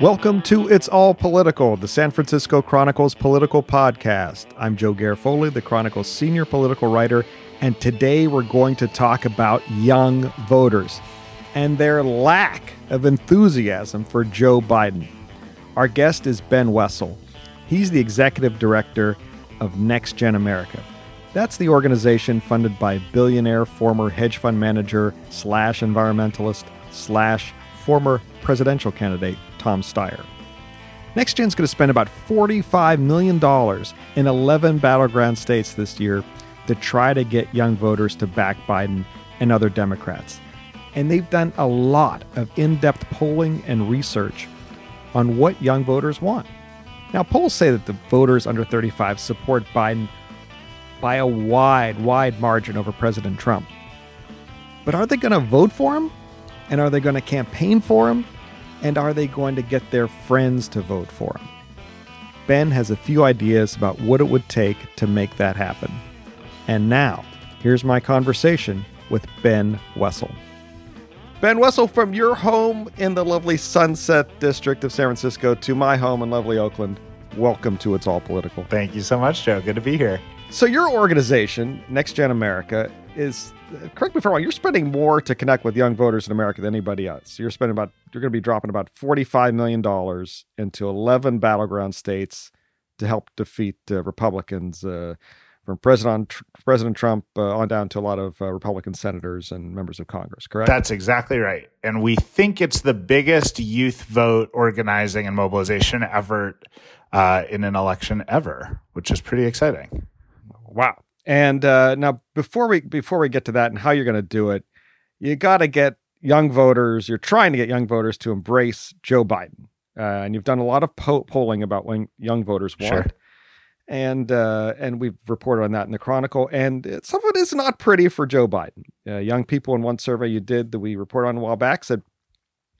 Welcome to It's All Political, the San Francisco Chronicle's political podcast. I'm Joe Garofoli, the Chronicle's senior political writer, and today we're going to talk about young voters and their lack of enthusiasm for Joe Biden. Our guest is Ben Wessel. He's the executive director of NextGen America. That's the organization funded by billionaire former hedge fund manager slash environmentalist slash former presidential candidate Tom Steyer. NextGen's going to spend about $45 million in 11 battleground states this year to try to get young voters to back Biden and other Democrats. And they've done a lot of in depth polling and research on what young voters want. Now, polls say that the voters under 35 support Biden by a wide, wide margin over President Trump. But are they going to vote for him? And are they going to campaign for him? And are they going to get their friends to vote for him? Ben has a few ideas about what it would take to make that happen. And now, here's my conversation with Ben Wessel. Ben Wessel, from your home in the lovely Sunset District of San Francisco to my home in lovely Oakland, welcome to It's All Political. Thank you so much, Joe. Good to be here. So, your organization, NextGen America, is correct me if I'm wrong. You're spending more to connect with young voters in America than anybody else. You're spending about you're going to be dropping about 45 million dollars into 11 battleground states to help defeat uh, Republicans. Uh, from President President Trump uh, on down to a lot of uh, Republican senators and members of Congress. Correct. That's exactly right, and we think it's the biggest youth vote organizing and mobilization effort uh, in an election ever, which is pretty exciting. Wow. And uh, now, before we before we get to that and how you're going to do it, you got to get young voters. You're trying to get young voters to embrace Joe Biden, uh, and you've done a lot of po- polling about when young voters want. Sure. And uh, and we've reported on that in the Chronicle. And some of it is not pretty for Joe Biden. Uh, young people in one survey you did that we reported on a while back said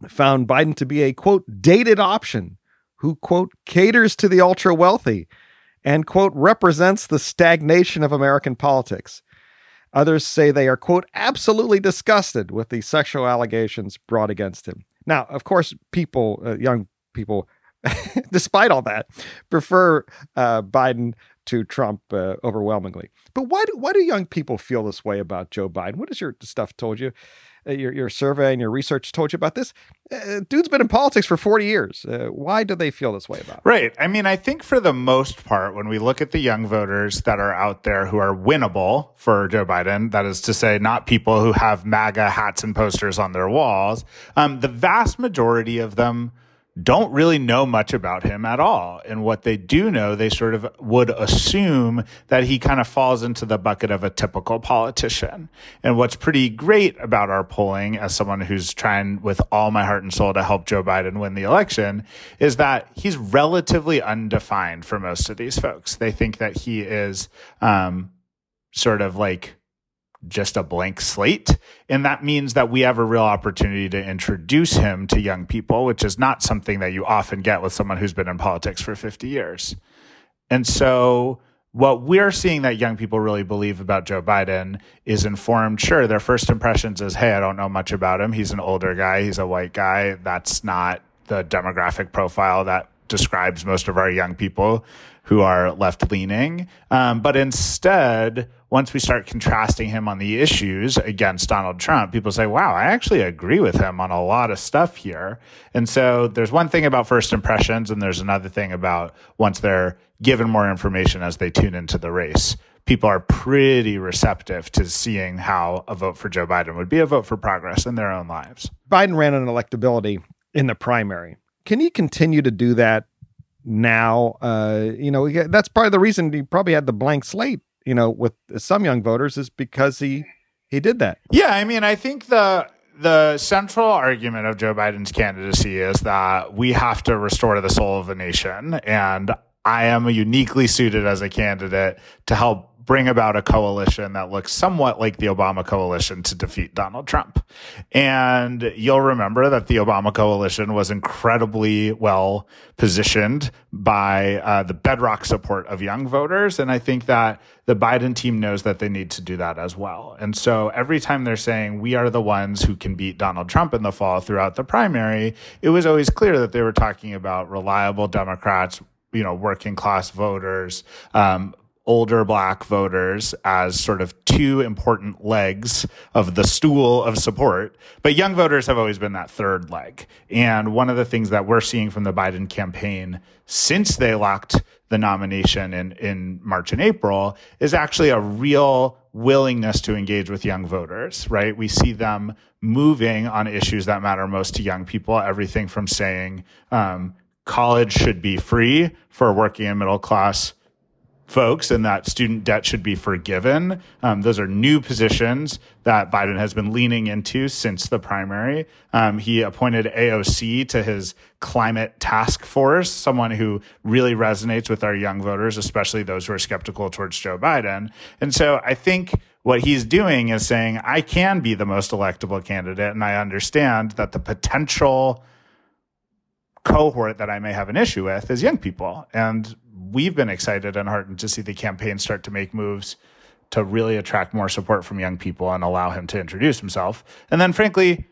found Biden to be a quote dated option who quote caters to the ultra wealthy and, quote, represents the stagnation of American politics. Others say they are, quote, absolutely disgusted with the sexual allegations brought against him. Now, of course, people, uh, young people, despite all that, prefer uh, Biden to Trump uh, overwhelmingly. But why do, why do young people feel this way about Joe Biden? What has your stuff told you? Uh, your, your survey and your research told you about this. Uh, dude's been in politics for 40 years. Uh, why do they feel this way about it? Right. I mean, I think for the most part, when we look at the young voters that are out there who are winnable for Joe Biden, that is to say, not people who have MAGA hats and posters on their walls, um, the vast majority of them don't really know much about him at all. And what they do know, they sort of would assume that he kind of falls into the bucket of a typical politician. And what's pretty great about our polling as someone who's trying with all my heart and soul to help Joe Biden win the election is that he's relatively undefined for most of these folks. They think that he is, um, sort of like just a blank slate. And that means that we have a real opportunity to introduce him to young people, which is not something that you often get with someone who's been in politics for 50 years. And so what we're seeing that young people really believe about Joe Biden is informed. Sure, their first impressions is, hey, I don't know much about him. He's an older guy, he's a white guy. That's not the demographic profile that describes most of our young people who are left leaning. Um, but instead, once we start contrasting him on the issues against Donald Trump, people say, wow, I actually agree with him on a lot of stuff here. And so there's one thing about first impressions, and there's another thing about once they're given more information as they tune into the race. People are pretty receptive to seeing how a vote for Joe Biden would be a vote for progress in their own lives. Biden ran on electability in the primary. Can he continue to do that now? Uh, you know, that's part of the reason he probably had the blank slate you know, with some young voters is because he he did that. Yeah, I mean, I think the the central argument of Joe Biden's candidacy is that we have to restore the soul of the nation. And I am uniquely suited as a candidate to help bring about a coalition that looks somewhat like the Obama coalition to defeat Donald Trump. And you'll remember that the Obama coalition was incredibly well positioned by uh, the bedrock support of young voters. And I think that the Biden team knows that they need to do that as well. And so every time they're saying we are the ones who can beat Donald Trump in the fall throughout the primary, it was always clear that they were talking about reliable Democrats, you know, working class voters, um, older black voters as sort of two important legs of the stool of support. But young voters have always been that third leg. And one of the things that we're seeing from the Biden campaign since they locked the nomination in, in March and April is actually a real willingness to engage with young voters, right? We see them moving on issues that matter most to young people, everything from saying, um, college should be free for working and middle class folks and that student debt should be forgiven. Um, those are new positions that Biden has been leaning into since the primary. Um, he appointed AOC to his climate task force, someone who really resonates with our young voters, especially those who are skeptical towards Joe Biden. And so I think what he's doing is saying, I can be the most electable candidate. And I understand that the potential cohort that I may have an issue with is young people. And we've been excited and heartened to see the campaign start to make moves to really attract more support from young people and allow him to introduce himself. And then, frankly,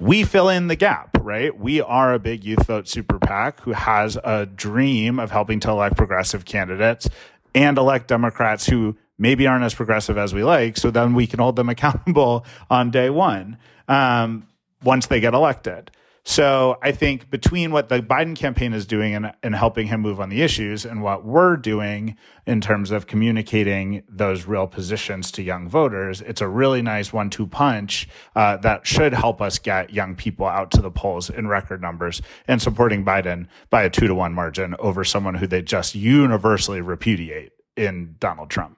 we fill in the gap, right? We are a big youth vote super PAC who has a dream of helping to elect progressive candidates and elect Democrats who maybe aren't as progressive as we like. So then we can hold them accountable on day one um, once they get elected. So I think between what the Biden campaign is doing and, and helping him move on the issues and what we're doing in terms of communicating those real positions to young voters, it's a really nice one two punch uh, that should help us get young people out to the polls in record numbers and supporting Biden by a two to one margin over someone who they just universally repudiate in Donald Trump.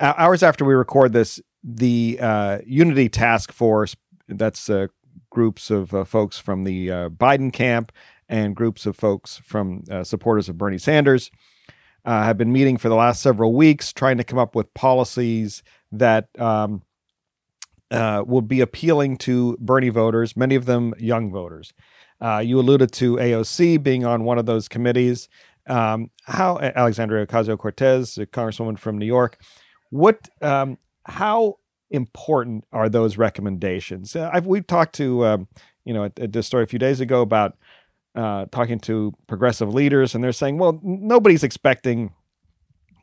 Hours after we record this, the uh, Unity Task Force, that's uh, groups of uh, folks from the uh, Biden camp and groups of folks from uh, supporters of Bernie Sanders uh, have been meeting for the last several weeks, trying to come up with policies that um, uh, will be appealing to Bernie voters, many of them young voters. You alluded to AOC being on one of those committees. Um, how Alexandria Ocasio Cortez, a congresswoman from New York, what, um, how important are those recommendations? Uh, I've, we've talked to, um, you know, at, this story a few days ago about uh, talking to progressive leaders, and they're saying, well, nobody's expecting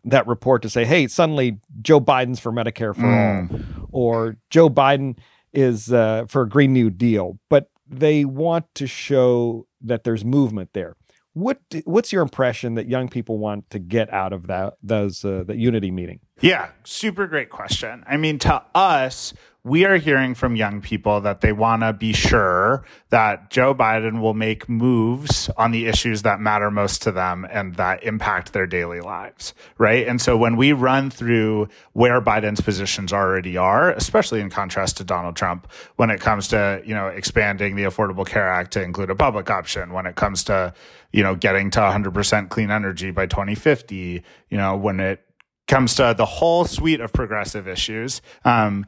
that report to say, hey, suddenly Joe Biden's for Medicare for mm. all, or Joe Biden is uh, for a Green New Deal, but they want to show that there's movement there. What what's your impression that young people want to get out of that those uh, that unity meeting? Yeah, super great question. I mean, to us, we are hearing from young people that they want to be sure that Joe Biden will make moves on the issues that matter most to them and that impact their daily lives, right? And so when we run through where Biden's positions already are, especially in contrast to Donald Trump, when it comes to, you know, expanding the Affordable Care Act to include a public option, when it comes to, you know, getting to 100% clean energy by 2050, you know, when it comes to the whole suite of progressive issues, um,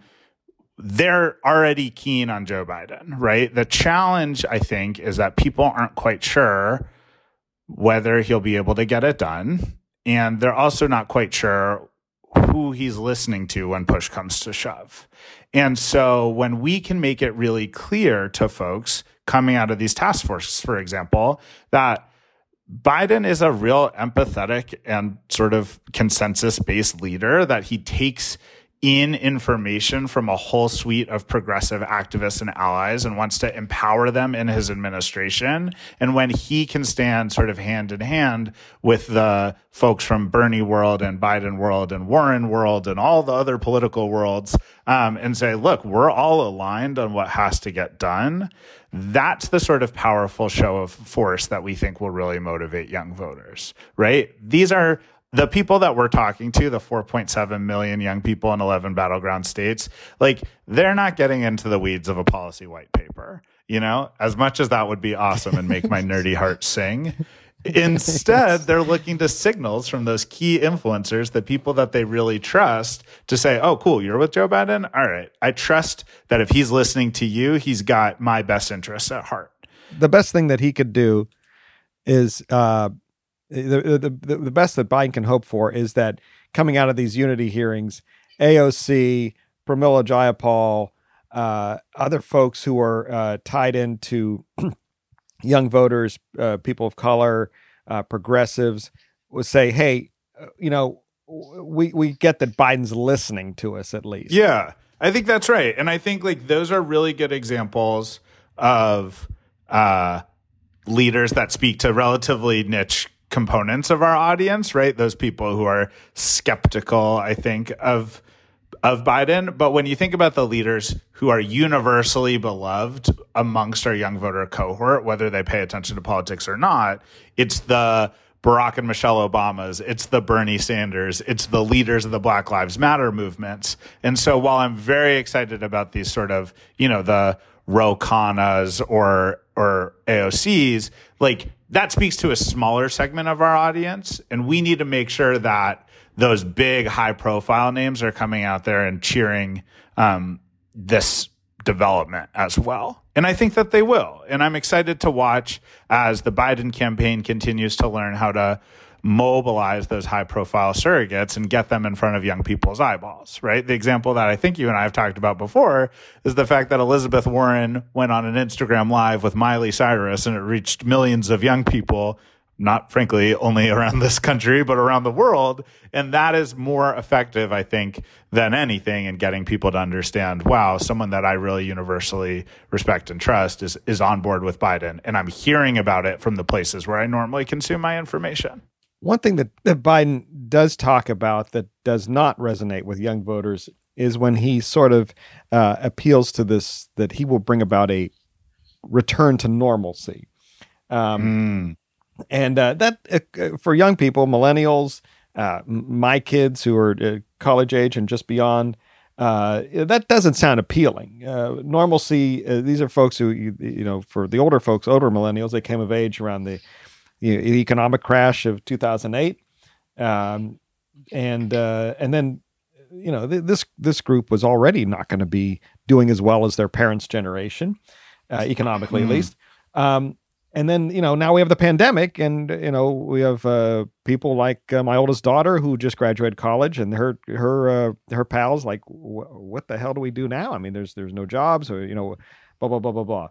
they're already keen on Joe Biden, right? The challenge, I think, is that people aren't quite sure whether he'll be able to get it done. And they're also not quite sure who he's listening to when push comes to shove. And so when we can make it really clear to folks coming out of these task forces, for example, that Biden is a real empathetic and sort of consensus based leader that he takes in information from a whole suite of progressive activists and allies and wants to empower them in his administration. And when he can stand sort of hand in hand with the folks from Bernie world and Biden world and Warren world and all the other political worlds, um, and say, look, we're all aligned on what has to get done. That's the sort of powerful show of force that we think will really motivate young voters, right? These are the people that we're talking to, the 4.7 million young people in 11 battleground states, like they're not getting into the weeds of a policy white paper, you know, as much as that would be awesome and make my nerdy heart sing. Instead, they're looking to signals from those key influencers, the people that they really trust, to say, oh, cool, you're with Joe Biden? All right. I trust that if he's listening to you, he's got my best interests at heart. The best thing that he could do is uh, the, the, the best that Biden can hope for is that coming out of these unity hearings, AOC, Pramila Jayapal, uh, other folks who are uh, tied into young voters, uh, people of color, uh, progressives would say, "Hey, uh, you know, we we get that Biden's listening to us at least." Yeah, I think that's right, and I think like those are really good examples of uh, leaders that speak to relatively niche components of our audience, right? Those people who are skeptical, I think, of of Biden. But when you think about the leaders who are universally beloved amongst our young voter cohort, whether they pay attention to politics or not, it's the Barack and Michelle Obamas, it's the Bernie Sanders, it's the leaders of the Black Lives Matter movements. And so while I'm very excited about these sort of, you know, the Ro Khannas or or AOCs, like that speaks to a smaller segment of our audience. And we need to make sure that those big high profile names are coming out there and cheering um, this development as well. And I think that they will. And I'm excited to watch as the Biden campaign continues to learn how to mobilize those high profile surrogates and get them in front of young people's eyeballs, right? The example that I think you and I have talked about before is the fact that Elizabeth Warren went on an Instagram live with Miley Cyrus and it reached millions of young people not frankly only around this country, but around the world. And that is more effective, I think, than anything in getting people to understand, wow, someone that I really universally respect and trust is, is on board with Biden. And I'm hearing about it from the places where I normally consume my information. One thing that, that Biden does talk about that does not resonate with young voters is when he sort of uh, appeals to this that he will bring about a return to normalcy. Um, mm and uh, that uh, for young people, millennials, uh, my kids who are uh, college age and just beyond, uh, that doesn't sound appealing. Uh, normalcy. these are folks who you, you, know, for the older folks, older millennials, they came of age around the, the economic crash of 2008, um, and and then you know th- this this group was already not going to be doing as well as their parents' generation, economically at hmm. least. Um, and then you know now we have the pandemic and you know we have uh, people like uh, my oldest daughter who just graduated college and her her uh, her pals like what the hell do we do now i mean there's there's no jobs or you know blah blah blah blah blah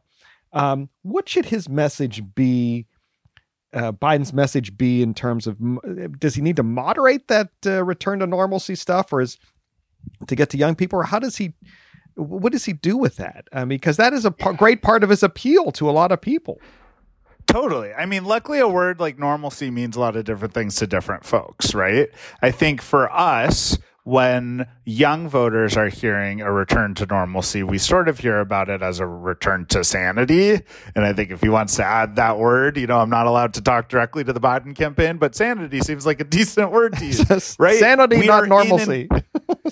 um, what should his message be uh, biden's message be in terms of does he need to moderate that uh, return to normalcy stuff or is to get to young people or how does he what does he do with that I mean, because that is a p- great part of his appeal to a lot of people Totally. I mean, luckily, a word like normalcy means a lot of different things to different folks, right? I think for us, when young voters are hearing a return to normalcy, we sort of hear about it as a return to sanity. And I think if he wants to add that word, you know, I'm not allowed to talk directly to the Biden campaign, but sanity seems like a decent word to use, right? sanity, we not normalcy. An,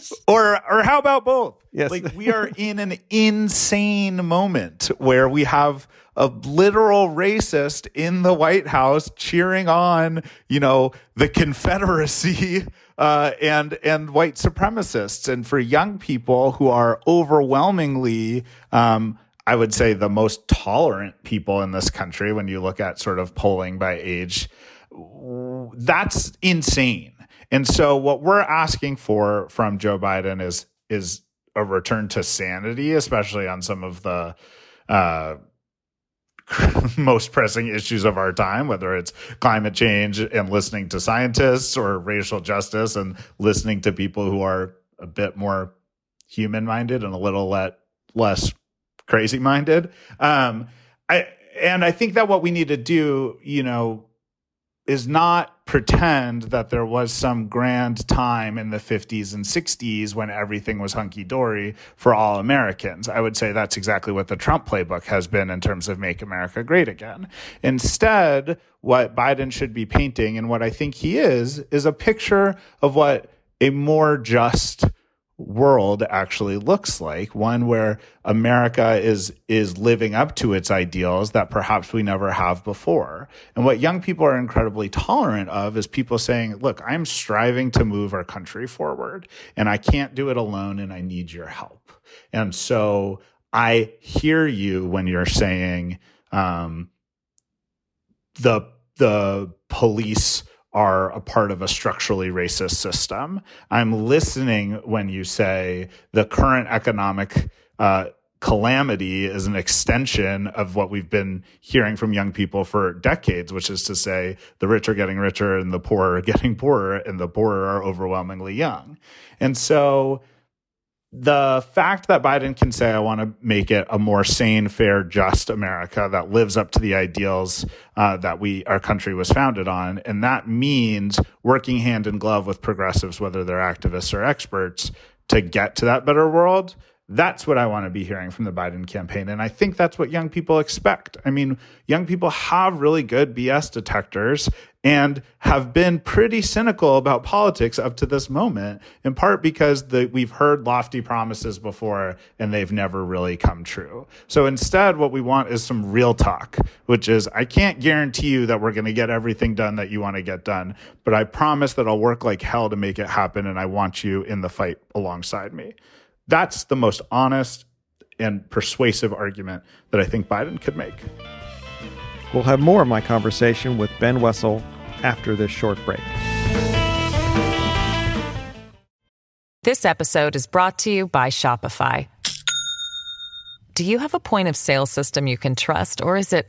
or, or how about both? Yes. Like we are in an insane moment where we have a literal racist in the White House cheering on, you know, the Confederacy uh, and and white supremacists, and for young people who are overwhelmingly. Um, I would say the most tolerant people in this country when you look at sort of polling by age. That's insane. And so what we're asking for from Joe Biden is is a return to sanity, especially on some of the uh, most pressing issues of our time, whether it's climate change and listening to scientists or racial justice and listening to people who are a bit more human minded and a little let, less crazy minded. Um, I, and I think that what we need to do, you know, is not pretend that there was some grand time in the 50s and 60s when everything was hunky dory for all Americans. I would say that's exactly what the Trump playbook has been in terms of make America great again. Instead, what Biden should be painting and what I think he is, is a picture of what a more just world actually looks like one where america is is living up to its ideals that perhaps we never have before. And what young people are incredibly tolerant of is people saying look i'm striving to move our country forward and i can't do it alone and i need your help. And so i hear you when you're saying um, the the police are a part of a structurally racist system. I'm listening when you say the current economic uh, calamity is an extension of what we've been hearing from young people for decades, which is to say the rich are getting richer and the poor are getting poorer, and the poorer are overwhelmingly young. And so the fact that Biden can say, I want to make it a more sane, fair, just America that lives up to the ideals uh, that we, our country was founded on. And that means working hand in glove with progressives, whether they're activists or experts, to get to that better world. That's what I want to be hearing from the Biden campaign. And I think that's what young people expect. I mean, young people have really good BS detectors and have been pretty cynical about politics up to this moment, in part because the, we've heard lofty promises before and they've never really come true. So instead, what we want is some real talk, which is I can't guarantee you that we're going to get everything done that you want to get done, but I promise that I'll work like hell to make it happen. And I want you in the fight alongside me. That's the most honest and persuasive argument that I think Biden could make. We'll have more of my conversation with Ben Wessel after this short break. This episode is brought to you by Shopify. Do you have a point of sale system you can trust, or is it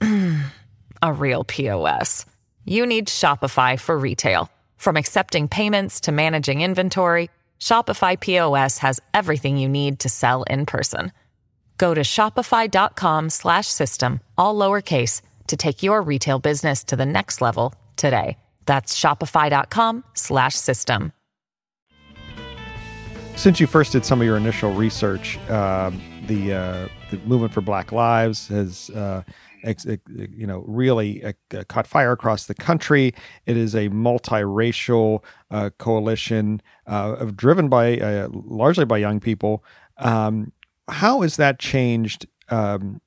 a real POS? You need Shopify for retail. From accepting payments to managing inventory, Shopify POS has everything you need to sell in person. Go to shopify.com/system all lowercase to take your retail business to the next level today. That's shopify.com/system. Since you first did some of your initial research, um, the, uh, the movement for Black Lives has uh, you know, really uh, caught fire across the country. It is a multiracial uh, coalition uh, driven by uh, largely by young people. Um, how has that changed um,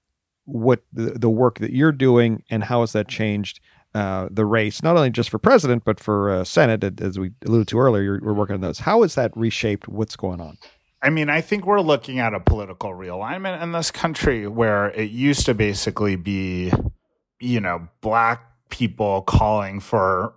what the, the work that you're doing, and how has that changed uh, the race, not only just for president, but for uh, Senate, as we alluded to earlier. we're working on those. How has that reshaped what's going on? I mean, I think we're looking at a political realignment in this country where it used to basically be, you know, black people calling for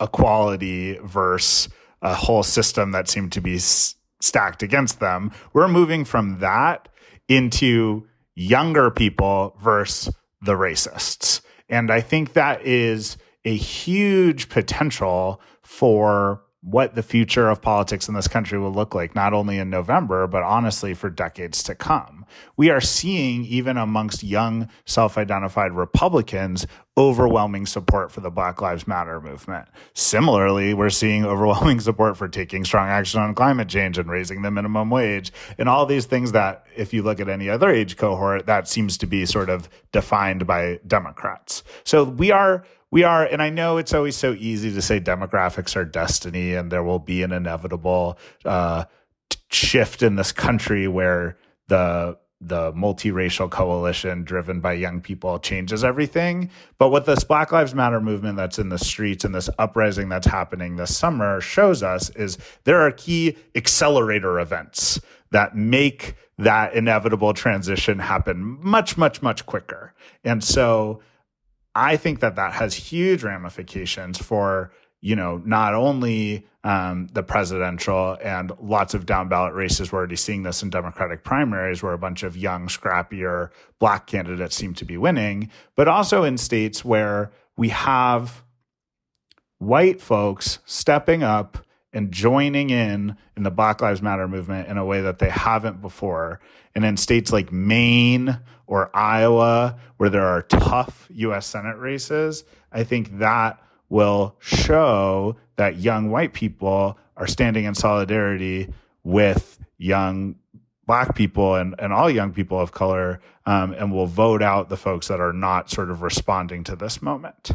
equality versus a whole system that seemed to be s- stacked against them. We're moving from that into younger people versus the racists. And I think that is a huge potential for what the future of politics in this country will look like, not only in November, but honestly for decades to come. We are seeing, even amongst young self identified Republicans, overwhelming support for the Black Lives Matter movement. Similarly, we're seeing overwhelming support for taking strong action on climate change and raising the minimum wage and all these things that, if you look at any other age cohort, that seems to be sort of defined by Democrats. So we are we are, and I know it's always so easy to say demographics are destiny and there will be an inevitable uh, shift in this country where the the multiracial coalition driven by young people changes everything. But what this Black Lives Matter movement that's in the streets and this uprising that's happening this summer shows us is there are key accelerator events that make that inevitable transition happen much, much, much quicker. And so I think that that has huge ramifications for you know not only um, the presidential and lots of down ballot races. We're already seeing this in Democratic primaries, where a bunch of young, scrappier black candidates seem to be winning, but also in states where we have white folks stepping up and joining in in the Black Lives Matter movement in a way that they haven't before. And in states like Maine or Iowa, where there are tough US Senate races, I think that will show that young white people are standing in solidarity with young black people and, and all young people of color um, and will vote out the folks that are not sort of responding to this moment.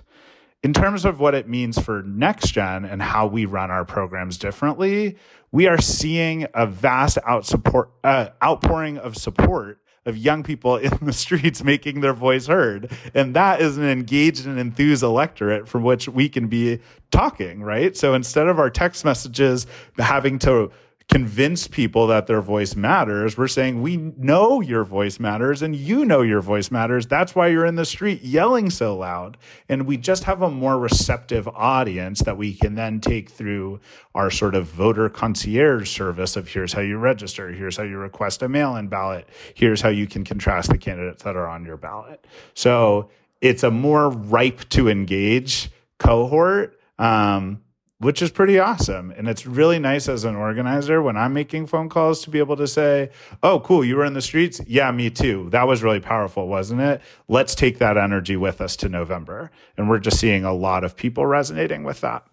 In terms of what it means for next gen and how we run our programs differently, we are seeing a vast out support, uh, outpouring of support of young people in the streets making their voice heard. And that is an engaged and enthused electorate from which we can be talking, right? So instead of our text messages having to convince people that their voice matters. We're saying we know your voice matters and you know your voice matters. That's why you're in the street yelling so loud. And we just have a more receptive audience that we can then take through our sort of voter concierge service of here's how you register, here's how you request a mail in ballot, here's how you can contrast the candidates that are on your ballot. So it's a more ripe to engage cohort. Um, which is pretty awesome. And it's really nice as an organizer when I'm making phone calls to be able to say, Oh, cool, you were in the streets? Yeah, me too. That was really powerful, wasn't it? Let's take that energy with us to November. And we're just seeing a lot of people resonating with that.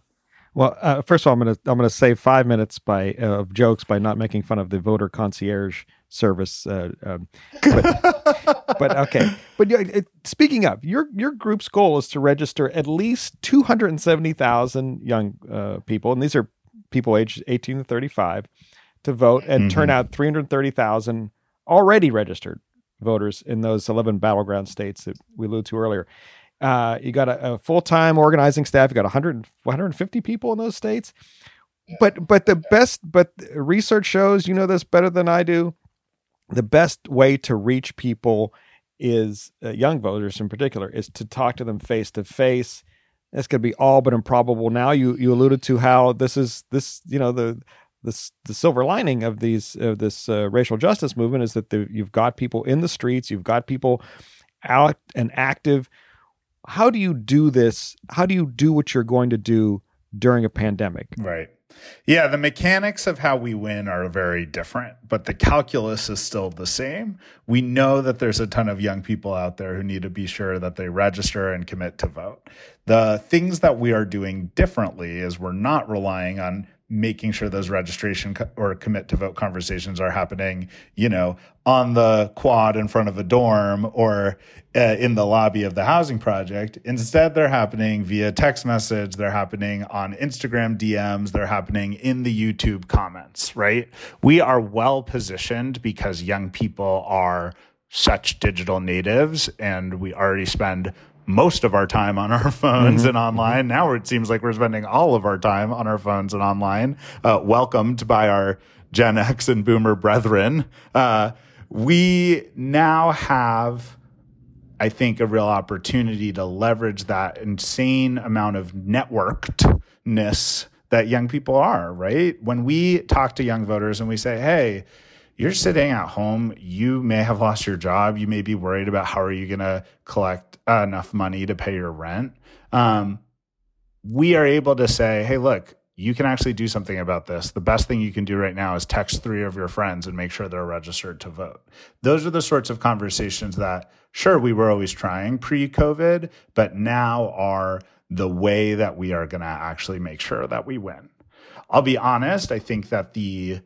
Well, uh, first of all, I'm gonna I'm gonna save five minutes by uh, of jokes by not making fun of the voter concierge service. Uh, um, but, but, okay. But it, speaking of your your group's goal is to register at least two hundred and seventy thousand young uh, people, and these are people aged eighteen to thirty five, to vote and mm-hmm. turn out three hundred thirty thousand already registered voters in those eleven battleground states that we alluded to earlier. Uh, you got a, a full time organizing staff. You got 100, 150 people in those states. But but the best but research shows you know this better than I do the best way to reach people is uh, young voters in particular is to talk to them face to face that's going to be all but improbable. Now you you alluded to how this is this you know the the, the silver lining of these of this uh, racial justice movement is that the, you've got people in the streets you've got people out and active. How do you do this? How do you do what you're going to do during a pandemic? Right yeah, the mechanics of how we win are very different, but the calculus is still the same. We know that there's a ton of young people out there who need to be sure that they register and commit to vote. The things that we are doing differently is we're not relying on making sure those registration co- or commit to vote conversations are happening, you know, on the quad in front of a dorm or uh, in the lobby of the housing project. Instead, they're happening via text message, they're happening on Instagram DMs, they're happening in the YouTube comments, right? We are well positioned because young people are such digital natives and we already spend most of our time on our phones mm-hmm. and online. Now it seems like we're spending all of our time on our phones and online, uh, welcomed by our Gen X and Boomer brethren. Uh, we now have, I think, a real opportunity to leverage that insane amount of networkedness that young people are, right? When we talk to young voters and we say, hey, you're sitting at home, you may have lost your job, you may be worried about how are you going to collect enough money to pay your rent. Um, we are able to say, hey, look, you can actually do something about this. The best thing you can do right now is text three of your friends and make sure they're registered to vote. Those are the sorts of conversations that, sure, we were always trying pre COVID, but now are the way that we are going to actually make sure that we win. I'll be honest, I think that the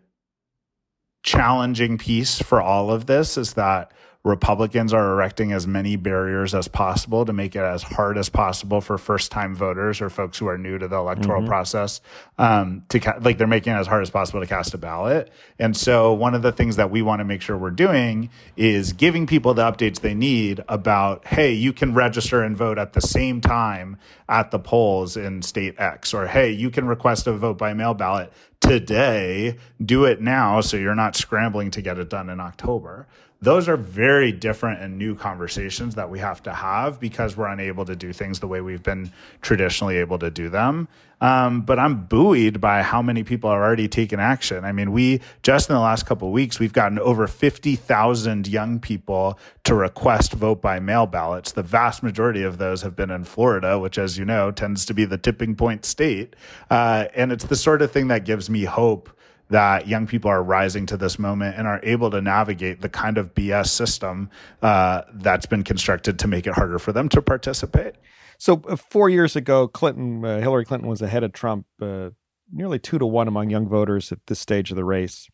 challenging piece for all of this is that Republicans are erecting as many barriers as possible to make it as hard as possible for first time voters or folks who are new to the electoral mm-hmm. process um, to ca- like they're making it as hard as possible to cast a ballot. And so one of the things that we want to make sure we're doing is giving people the updates they need about, hey, you can register and vote at the same time at the polls in state X, or hey, you can request a vote by mail ballot today. Do it now so you're not scrambling to get it done in October those are very different and new conversations that we have to have because we're unable to do things the way we've been traditionally able to do them. Um, but I'm buoyed by how many people are already taking action. I mean, we just in the last couple of weeks, we've gotten over 50,000 young people to request vote by mail ballots. The vast majority of those have been in Florida, which, as you know, tends to be the tipping point state. Uh, and it's the sort of thing that gives me hope that young people are rising to this moment and are able to navigate the kind of BS system uh, that's been constructed to make it harder for them to participate. So uh, four years ago, Clinton, uh, Hillary Clinton was ahead of Trump, uh, nearly two to one among young voters at this stage of the race,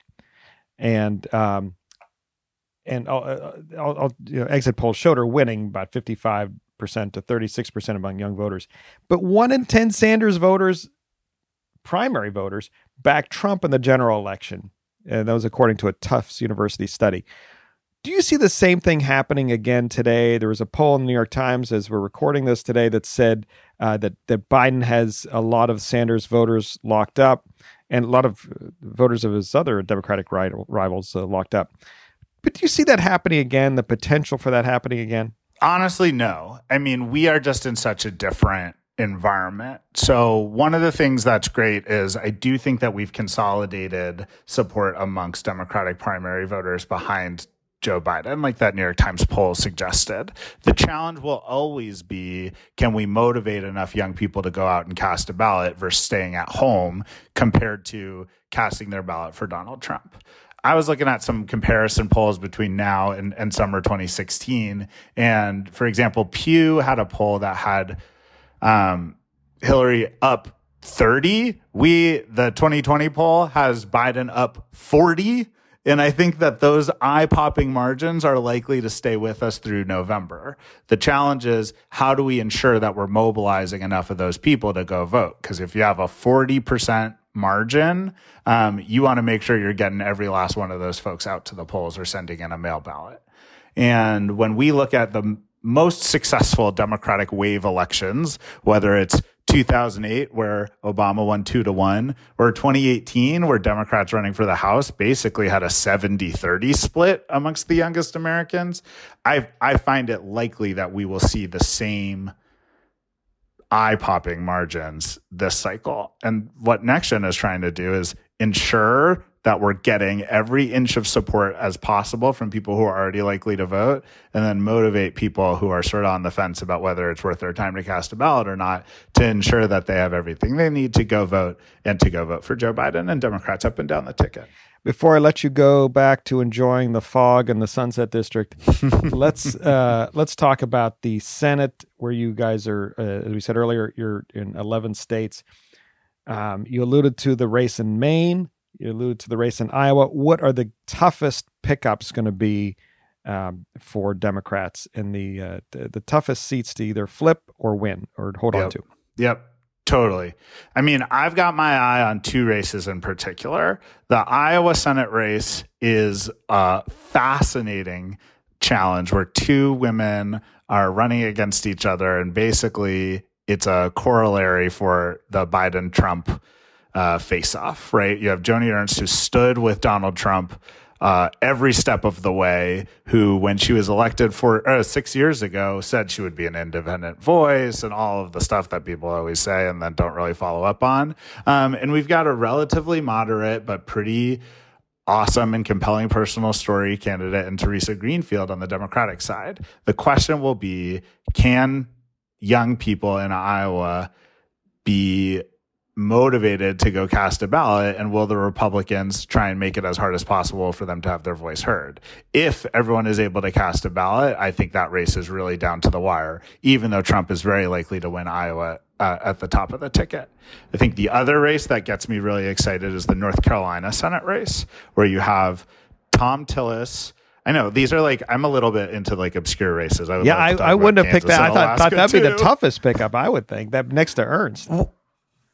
and um, and I'll, uh, I'll, I'll, you know, exit polls showed her winning about fifty five percent to thirty six percent among young voters, but one in ten Sanders voters, primary voters, backed Trump in the general election, and that was according to a Tufts University study. Do you see the same thing happening again today? There was a poll in the New York Times as we're recording this today that said uh, that that Biden has a lot of Sanders voters locked up, and a lot of uh, voters of his other Democratic rivals uh, locked up. But do you see that happening again? The potential for that happening again? Honestly, no. I mean, we are just in such a different environment. So, one of the things that's great is I do think that we've consolidated support amongst Democratic primary voters behind Joe Biden, like that New York Times poll suggested. The challenge will always be can we motivate enough young people to go out and cast a ballot versus staying at home compared to casting their ballot for Donald Trump? I was looking at some comparison polls between now and, and summer 2016. And for example, Pew had a poll that had um, Hillary up 30. We, the 2020 poll, has Biden up 40. And I think that those eye popping margins are likely to stay with us through November. The challenge is how do we ensure that we're mobilizing enough of those people to go vote? Because if you have a 40% margin, um, you want to make sure you're getting every last one of those folks out to the polls or sending in a mail ballot. And when we look at the most successful Democratic wave elections, whether it's 2008 where Obama won two to one, or 2018 where Democrats running for the House basically had a 70 30 split amongst the youngest Americans. I, I find it likely that we will see the same eye popping margins this cycle. And what NextGen is trying to do is ensure that we're getting every inch of support as possible from people who are already likely to vote and then motivate people who are sort of on the fence about whether it's worth their time to cast a ballot or not to ensure that they have everything they need to go vote and to go vote for Joe Biden and Democrats up and down the ticket. Before I let you go back to enjoying the fog and the Sunset District, let's uh, let's talk about the Senate, where you guys are. Uh, as we said earlier, you're in 11 states. Um, you alluded to the race in Maine. You alluded to the race in Iowa. What are the toughest pickups going to be um, for Democrats in the, uh, the, the toughest seats to either flip or win or hold yep. on to? Yep. Totally. I mean, I've got my eye on two races in particular. The Iowa Senate race is a fascinating challenge where two women are running against each other, and basically, it's a corollary for the Biden Trump uh, face off, right? You have Joni Ernst who stood with Donald Trump uh, every step of the way, who, when she was elected for uh, six years ago, said she would be an independent voice and all of the stuff that people always say and then don't really follow up on. Um, and we've got a relatively moderate but pretty awesome and compelling personal story candidate in Theresa Greenfield on the Democratic side. The question will be can young people in Iowa be motivated to go cast a ballot and will the republicans try and make it as hard as possible for them to have their voice heard if everyone is able to cast a ballot i think that race is really down to the wire even though trump is very likely to win iowa uh, at the top of the ticket i think the other race that gets me really excited is the north carolina senate race where you have thom tillis I know these are like I'm a little bit into like obscure races. I yeah, I, I wouldn't have picked that. I thought, thought that'd too. be the toughest pickup. I would think that next to Ernst. Well,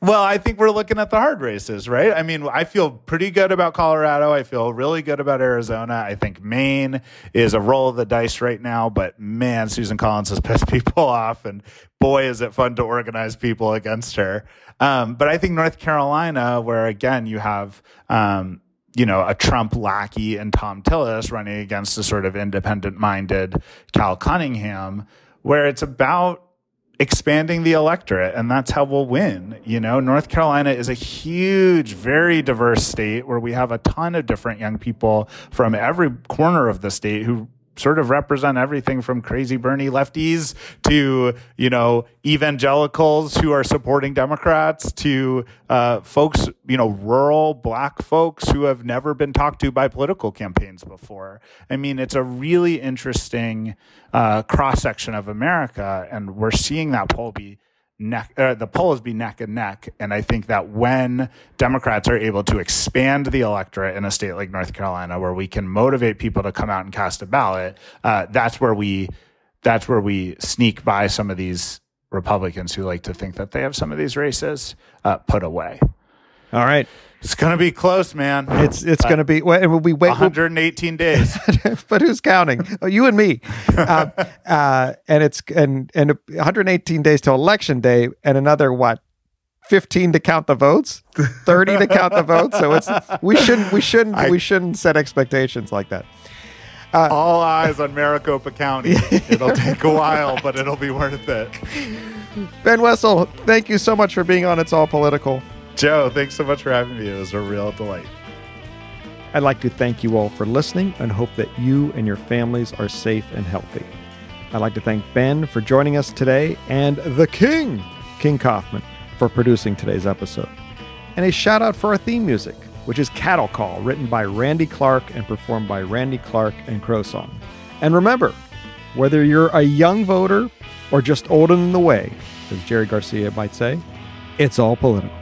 well, I think we're looking at the hard races, right? I mean, I feel pretty good about Colorado. I feel really good about Arizona. I think Maine is a roll of the dice right now, but man, Susan Collins has pissed people off, and boy, is it fun to organize people against her. Um, but I think North Carolina, where again you have, um, you know, a Trump lackey and Thom Tillis running against a sort of independent minded Cal Cunningham, where it's about expanding the electorate and that's how we'll win you know? North carolina is a huge very diverse state where we have a ton of different young people from every corner of the state who sort of represent everything from crazy Bernie lefties to, you know, evangelicals who are supporting Democrats to uh, folks, you know, rural black folks who have never been talked to by political campaigns before. I mean, it's a really interesting uh, cross section of America, and we're seeing that poll be neck uh, the polls be neck and neck. And i think that when democrats are able to expand the electorate in a state like north carolina where we can motivate people to come out and cast a ballot uh, that's where we that's where we sneak by some of these republicans who like to think that they have some of these races uh, put away. All right it's going to be close, man. It's it's going to be. Well, we wait 118 days, but who's counting? Oh, you and me. Uh, uh, and it's and and 118 days till election day, and another what? 15 to count the votes, 30 to count the votes. So it's we shouldn't we shouldn't I, we shouldn't set expectations like that. Uh, All eyes on Maricopa County. It'll take a while, but it'll be worth it. Ben Wessel, thank you so much for being on It's All Political. Joe, thanks so much for having me. It was a real delight. I'd like to thank you all for listening and hope that you and your families are safe and healthy. I'd like to thank Ben for joining us today and the King, King Kaufman, for producing today's episode. And a shout out for our theme music, which is Cattle Call, written by Randy Clark and performed by Randy Clark and Crow Song. And remember, whether you're a young voter or just old in the way, as Jerry Garcia might say, it's all political.